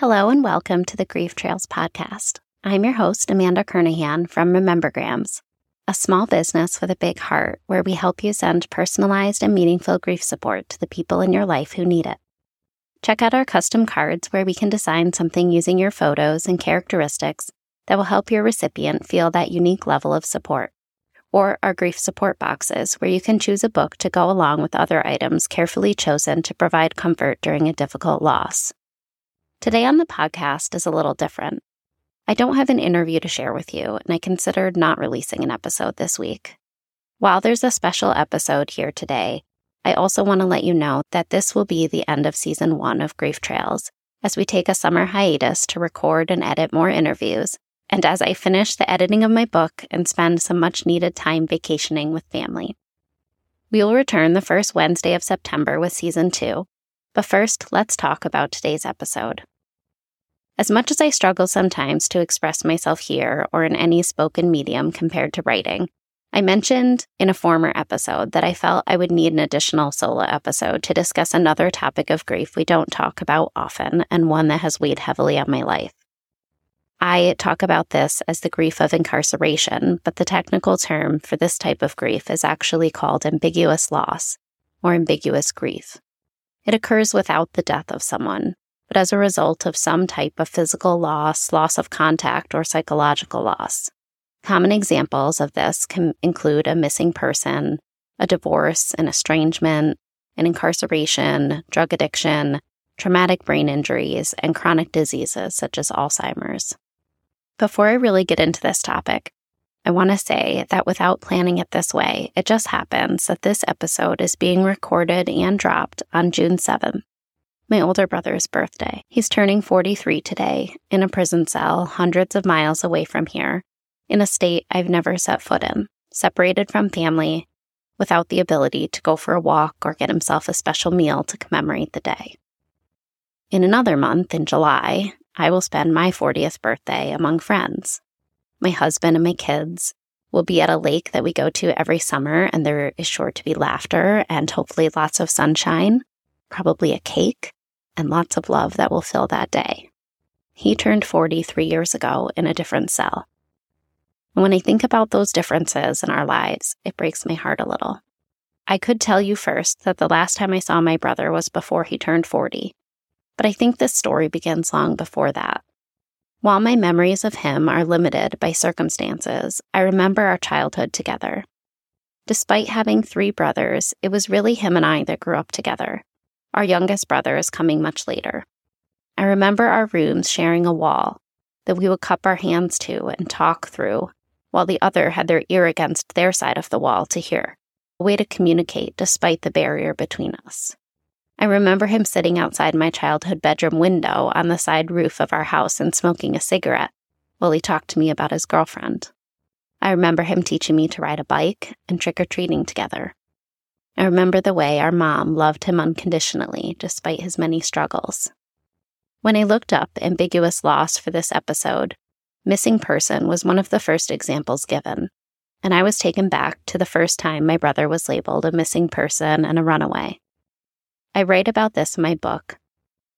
Hello and welcome to the Grief Trails podcast. I'm your host, Amanda Kernahan from Remembergrams, a small business with a big heart where we help you send personalized and meaningful grief support to the people in your life who need it. Check out our custom cards where we can design something using your photos and characteristics that will help your recipient feel that unique level of support. Or our grief support boxes, where you can choose a book to go along with other items carefully chosen to provide comfort during a difficult loss. Today on the podcast is a little different. I don't have an interview to share with you, and I considered not releasing an episode this week. While there's a special episode here today, I also want to let you know that this will be the end of season one of Grief Trails as we take a summer hiatus to record and edit more interviews, and as I finish the editing of my book and spend some much needed time vacationing with family. We will return the first Wednesday of September with season two, but first, let's talk about today's episode. As much as I struggle sometimes to express myself here or in any spoken medium compared to writing, I mentioned in a former episode that I felt I would need an additional solo episode to discuss another topic of grief we don't talk about often and one that has weighed heavily on my life. I talk about this as the grief of incarceration, but the technical term for this type of grief is actually called ambiguous loss or ambiguous grief. It occurs without the death of someone, but as a result of some type of physical loss, loss of contact, or psychological loss. Common examples of this can include a missing person, a divorce, an estrangement, an incarceration, drug addiction, traumatic brain injuries, and chronic diseases such as Alzheimer's. Before I really get into this topic, I want to say that without planning it this way, it just happens that this episode is being recorded and dropped on June 7th, my older brother's birthday. He's turning 43 today in a prison cell hundreds of miles away from here, in a state I've never set foot in, separated from family, without the ability to go for a walk or get himself a special meal to commemorate the day. In another month, in July, I will spend my 40th birthday among friends my husband and my kids will be at a lake that we go to every summer, and there is sure to be laughter and hopefully lots of sunshine, probably a cake, and lots of love that will fill that day. He turned 40 three years ago in a different cell. And when I think about those differences in our lives, it breaks my heart a little. I could tell you first that the last time I saw my brother was before he turned 40, but I think this story begins long before that. While my memories of him are limited by circumstances, I remember our childhood together. Despite having three brothers, it was really him and I that grew up together. Our youngest brother is coming much later. I remember our rooms sharing a wall that we would cup our hands to and talk through, while the other had their ear against their side of the wall to hear, a way to communicate despite the barrier between us. I remember him sitting outside my childhood bedroom window on the side roof of our house and smoking a cigarette while he talked to me about his girlfriend. I remember him teaching me to ride a bike and trick or treating together. I remember the way our mom loved him unconditionally despite his many struggles. When I looked up ambiguous loss for this episode, missing person was one of the first examples given, and I was taken back to the first time my brother was labeled a missing person and a runaway. I write about this in my book.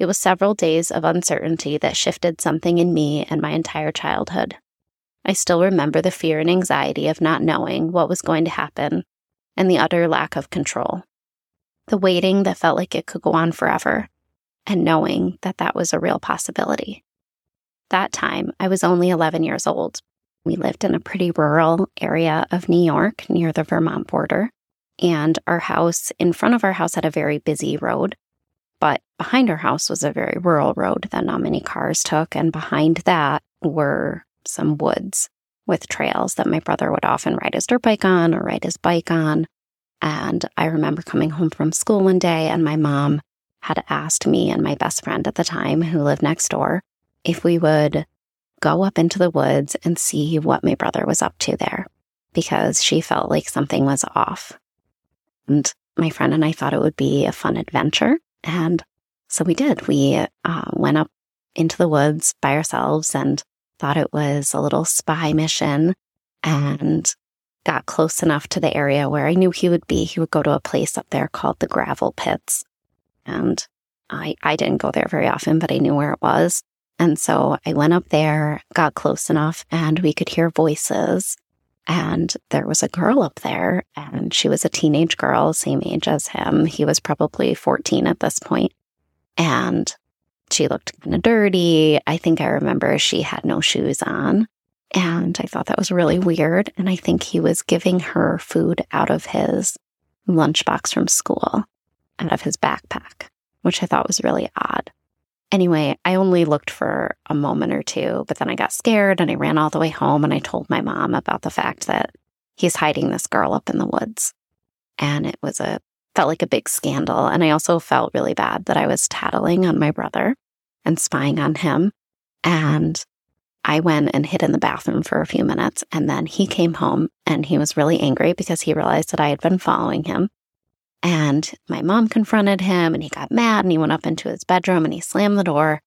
It was several days of uncertainty that shifted something in me and my entire childhood. I still remember the fear and anxiety of not knowing what was going to happen and the utter lack of control. The waiting that felt like it could go on forever, and knowing that that was a real possibility. That time, I was only 11 years old. We lived in a pretty rural area of New York near the Vermont border. And our house, in front of our house, had a very busy road. But behind our house was a very rural road that not many cars took. And behind that were some woods with trails that my brother would often ride his dirt bike on or ride his bike on. And I remember coming home from school one day, and my mom had asked me and my best friend at the time, who lived next door, if we would go up into the woods and see what my brother was up to there because she felt like something was off. And my friend and I thought it would be a fun adventure. And so we did. We uh, went up into the woods by ourselves and thought it was a little spy mission and got close enough to the area where I knew he would be. He would go to a place up there called the Gravel Pits. And I, I didn't go there very often, but I knew where it was. And so I went up there, got close enough, and we could hear voices. And there was a girl up there, and she was a teenage girl, same age as him. He was probably 14 at this point. And she looked kind of dirty. I think I remember she had no shoes on. And I thought that was really weird. And I think he was giving her food out of his lunchbox from school, out of his backpack, which I thought was really odd. Anyway, I only looked for a moment or two, but then I got scared and I ran all the way home and I told my mom about the fact that he's hiding this girl up in the woods. And it was a felt like a big scandal. And I also felt really bad that I was tattling on my brother and spying on him. And I went and hid in the bathroom for a few minutes. And then he came home and he was really angry because he realized that I had been following him. And my mom confronted him and he got mad and he went up into his bedroom and he slammed the door.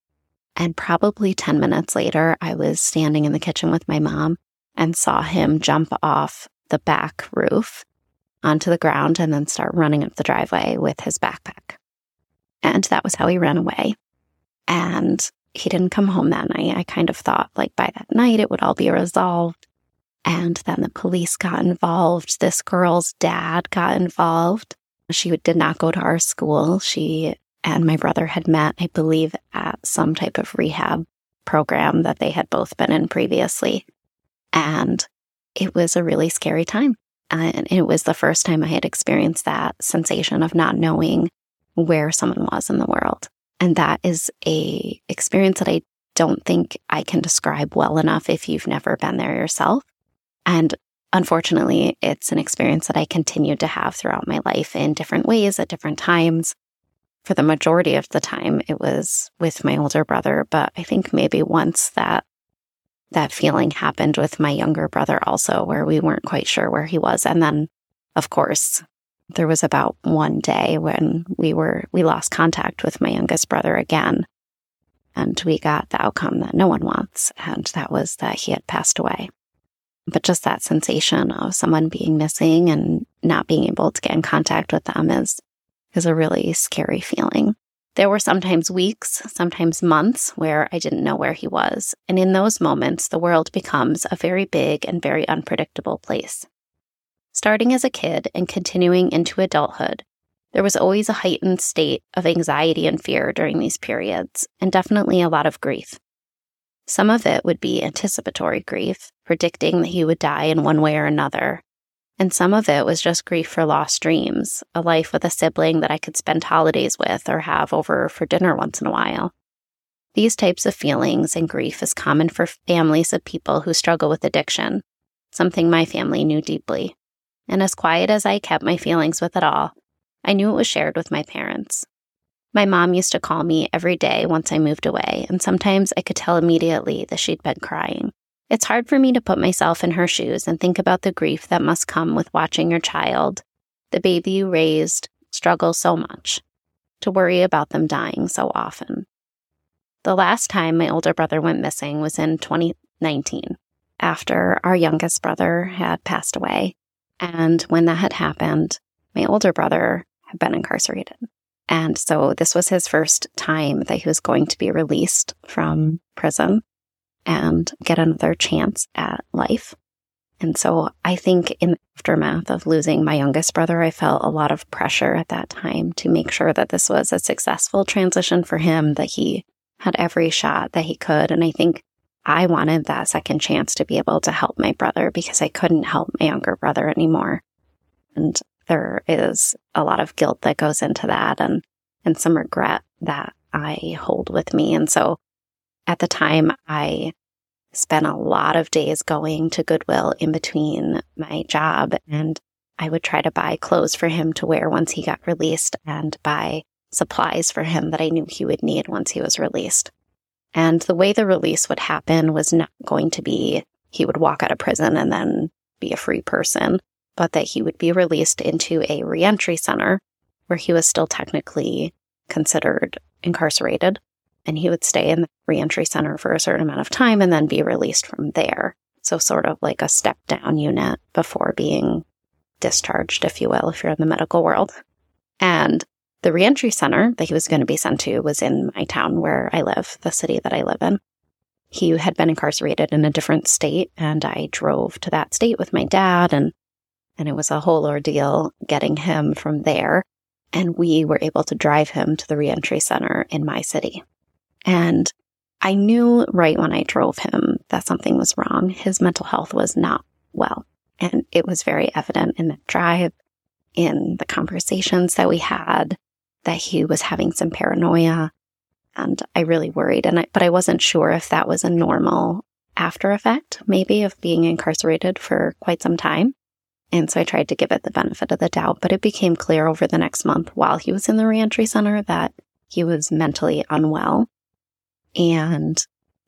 And probably 10 minutes later, I was standing in the kitchen with my mom and saw him jump off the back roof onto the ground and then start running up the driveway with his backpack. And that was how he ran away. And he didn't come home that night. I kind of thought like by that night it would all be resolved. And then the police got involved. This girl's dad got involved. She did not go to our school. She and my brother had met, I believe, at some type of rehab program that they had both been in previously. And it was a really scary time. And it was the first time I had experienced that sensation of not knowing where someone was in the world. And that is a experience that I don't think I can describe well enough if you've never been there yourself. And unfortunately, it's an experience that I continued to have throughout my life in different ways at different times. For the majority of the time, it was with my older brother, but I think maybe once that that feeling happened with my younger brother also, where we weren't quite sure where he was. And then, of course, there was about one day when we were, we lost contact with my youngest brother again. And we got the outcome that no one wants. And that was that he had passed away. But just that sensation of someone being missing and not being able to get in contact with them is, is a really scary feeling. There were sometimes weeks, sometimes months where I didn't know where he was. And in those moments, the world becomes a very big and very unpredictable place. Starting as a kid and continuing into adulthood, there was always a heightened state of anxiety and fear during these periods, and definitely a lot of grief. Some of it would be anticipatory grief, predicting that he would die in one way or another, and some of it was just grief for lost dreams, a life with a sibling that I could spend holidays with or have over for dinner once in a while. These types of feelings and grief is common for families of people who struggle with addiction, something my family knew deeply. And as quiet as I kept my feelings with it all, I knew it was shared with my parents. My mom used to call me every day once I moved away, and sometimes I could tell immediately that she'd been crying. It's hard for me to put myself in her shoes and think about the grief that must come with watching your child, the baby you raised, struggle so much, to worry about them dying so often. The last time my older brother went missing was in 2019, after our youngest brother had passed away. And when that had happened, my older brother had been incarcerated. And so this was his first time that he was going to be released from prison and get another chance at life. And so I think in the aftermath of losing my youngest brother, I felt a lot of pressure at that time to make sure that this was a successful transition for him, that he had every shot that he could. And I think I wanted that second chance to be able to help my brother because I couldn't help my younger brother anymore. And there is a lot of guilt that goes into that and, and some regret that I hold with me. And so at the time, I spent a lot of days going to Goodwill in between my job and I would try to buy clothes for him to wear once he got released and buy supplies for him that I knew he would need once he was released. And the way the release would happen was not going to be he would walk out of prison and then be a free person, but that he would be released into a reentry center where he was still technically considered incarcerated and he would stay in the reentry center for a certain amount of time and then be released from there. So, sort of like a step down unit before being discharged, if you will, if you're in the medical world. And the reentry center that he was going to be sent to was in my town where I live, the city that I live in. He had been incarcerated in a different state, and I drove to that state with my dad, and and it was a whole ordeal getting him from there. And we were able to drive him to the reentry center in my city. And I knew right when I drove him that something was wrong. His mental health was not well. And it was very evident in the drive, in the conversations that we had, that he was having some paranoia. And I really worried. And I, but I wasn't sure if that was a normal after effect, maybe, of being incarcerated for quite some time. And so I tried to give it the benefit of the doubt, but it became clear over the next month while he was in the reentry center that he was mentally unwell. And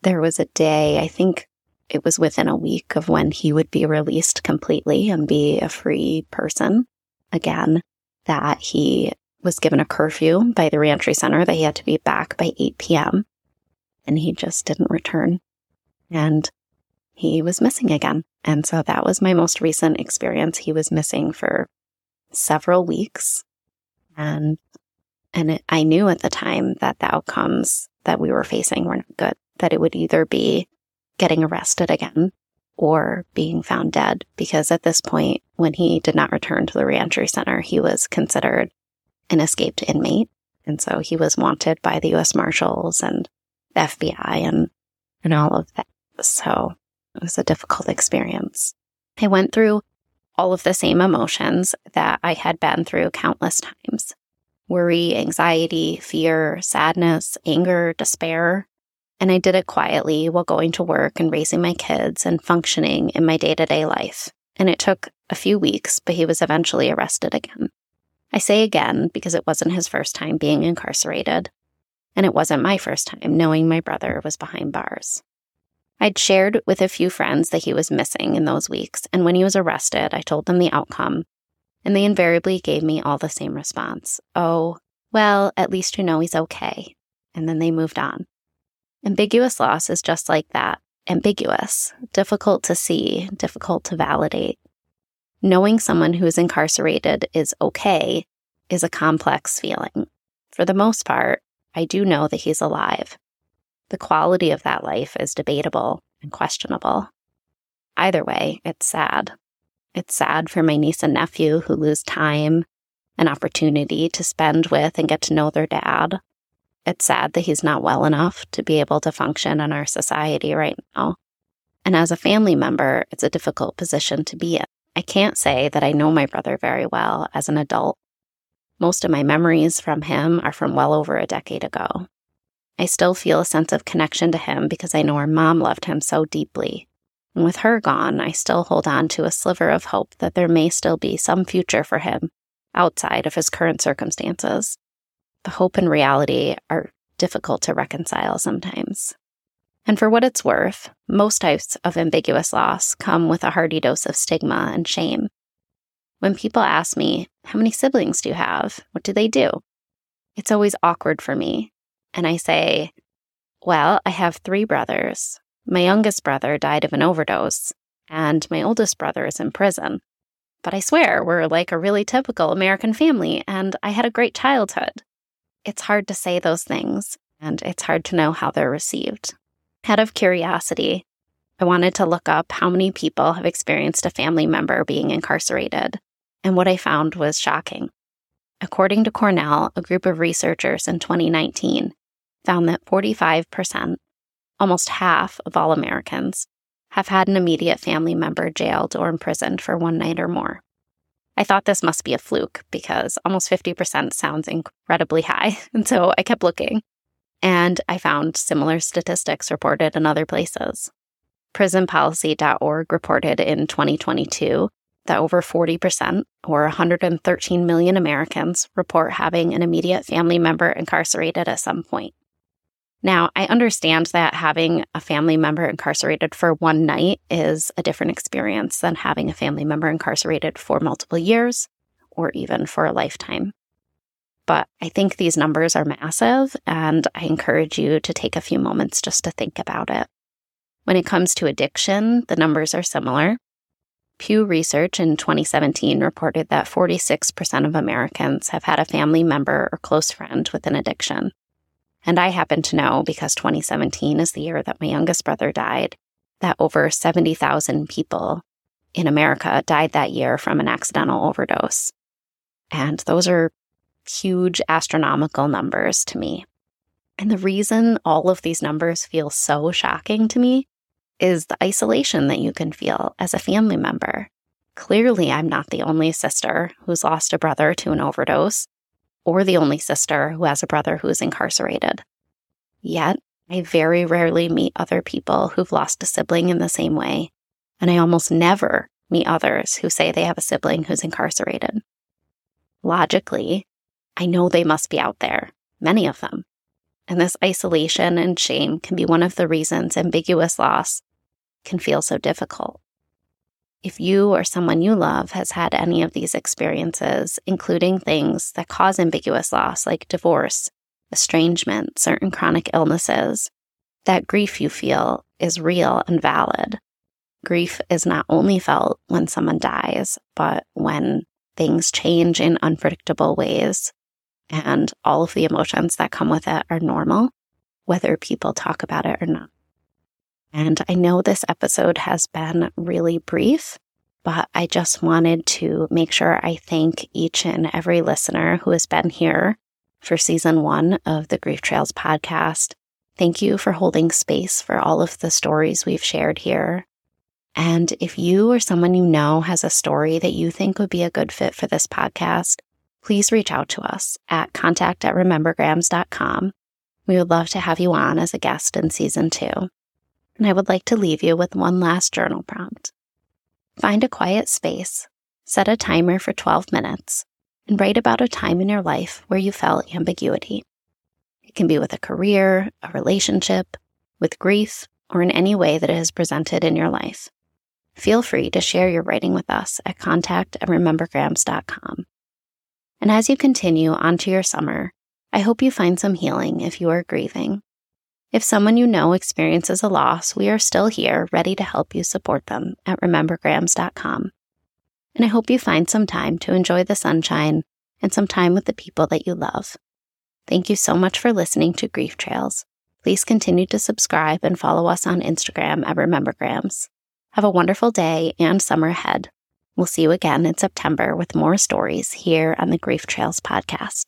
there was a day, I think it was within a week of when he would be released completely and be a free person again, that he was given a curfew by the reentry center that he had to be back by 8 p.m. And he just didn't return. And he was missing again. And so that was my most recent experience. He was missing for several weeks. And, and it, I knew at the time that the outcomes that we were facing were not good, that it would either be getting arrested again or being found dead. Because at this point, when he did not return to the reentry center, he was considered an escaped inmate. And so he was wanted by the US Marshals and FBI and, and all of that. So it was a difficult experience. I went through all of the same emotions that I had been through countless times worry, anxiety, fear, sadness, anger, despair. And I did it quietly while going to work and raising my kids and functioning in my day to day life. And it took a few weeks, but he was eventually arrested again. I say again because it wasn't his first time being incarcerated. And it wasn't my first time knowing my brother was behind bars. I'd shared with a few friends that he was missing in those weeks, and when he was arrested, I told them the outcome, and they invariably gave me all the same response Oh, well, at least you know he's okay. And then they moved on. Ambiguous loss is just like that ambiguous, difficult to see, difficult to validate. Knowing someone who is incarcerated is okay is a complex feeling. For the most part, I do know that he's alive, the quality of that life is debatable and questionable. Either way, it's sad. It's sad for my niece and nephew who lose time, an opportunity to spend with and get to know their dad. It's sad that he's not well enough to be able to function in our society right now. And as a family member, it's a difficult position to be in. I can't say that I know my brother very well as an adult. Most of my memories from him are from well over a decade ago. I still feel a sense of connection to him because I know our mom loved him so deeply. And with her gone, I still hold on to a sliver of hope that there may still be some future for him outside of his current circumstances. The hope and reality are difficult to reconcile sometimes. And for what it's worth, most types of ambiguous loss come with a hearty dose of stigma and shame. When people ask me, How many siblings do you have? What do they do? It's always awkward for me and I say, Well, I have three brothers. My youngest brother died of an overdose, and my oldest brother is in prison. But I swear, we're like a really typical American family, and I had a great childhood. It's hard to say those things, and it's hard to know how they're received. Out of curiosity, I wanted to look up how many people have experienced a family member being incarcerated, and what I found was shocking. According to Cornell, a group of researchers in 2019, found that 45%, almost half of all Americans, have had an immediate family member jailed or imprisoned for one night or more. I thought this must be a fluke because almost 50% sounds incredibly high. And so I kept looking. And I found similar statistics reported in other places. PrisonPolicy.org reported in 2022 that over 40%, or 113 million Americans, report having an immediate family member incarcerated at some point. Now, I understand that having a family member incarcerated for one night is a different experience than having a family member incarcerated for multiple years or even for a lifetime. But I think these numbers are massive, and I encourage you to take a few moments just to think about it. When it comes to addiction, the numbers are similar. Pew Research in 2017 reported that 46% of Americans have had a family member or close friend with an addiction. And I happen to know, because 2017 is the year that my youngest brother died, that over 70,000 people in America died that year from an accidental overdose. And those are huge astronomical numbers to me. And the reason all of these numbers feel so shocking to me is the isolation that you can feel as a family member. Clearly, I'm not the only sister who's lost a brother to an overdose, or the only sister who has a brother who is incarcerated. Yet, I very rarely meet other people who've lost a sibling in the same way, and I almost never meet others who say they have a sibling who's incarcerated. Logically, I know they must be out there, many of them. And this isolation and shame can be one of the reasons ambiguous loss can feel so difficult. If you or someone you love has had any of these experiences, including things that cause ambiguous loss like divorce, estrangement, certain chronic illnesses, that grief you feel is real and valid. Grief is not only felt when someone dies, but when things change in unpredictable ways and all of the emotions that come with it are normal, whether people talk about it or not. And I know this episode has been really brief, but I just wanted to make sure I thank each and every listener who has been here for season one of the Grief Trails podcast. Thank you for holding space for all of the stories we've shared here. And if you or someone you know has a story that you think would be a good fit for this podcast, please reach out to us at contact at remembergrams.com. We would love to have you on as a guest in season two and I would like to leave you with one last journal prompt. Find a quiet space, set a timer for 12 minutes, and write about a time in your life where you felt ambiguity. It can be with a career, a relationship, with grief, or in any way that it has presented in your life. Feel free to share your writing with us at contact at remembergrams.com. And as you continue onto your summer, I hope you find some healing if you are grieving if someone you know experiences a loss, we are still here ready to help you support them at remembergrams.com. And I hope you find some time to enjoy the sunshine and some time with the people that you love. Thank you so much for listening to Grief Trails. Please continue to subscribe and follow us on Instagram at Remembergrams. Have a wonderful day and summer ahead. We'll see you again in September with more stories here on the Grief Trails podcast.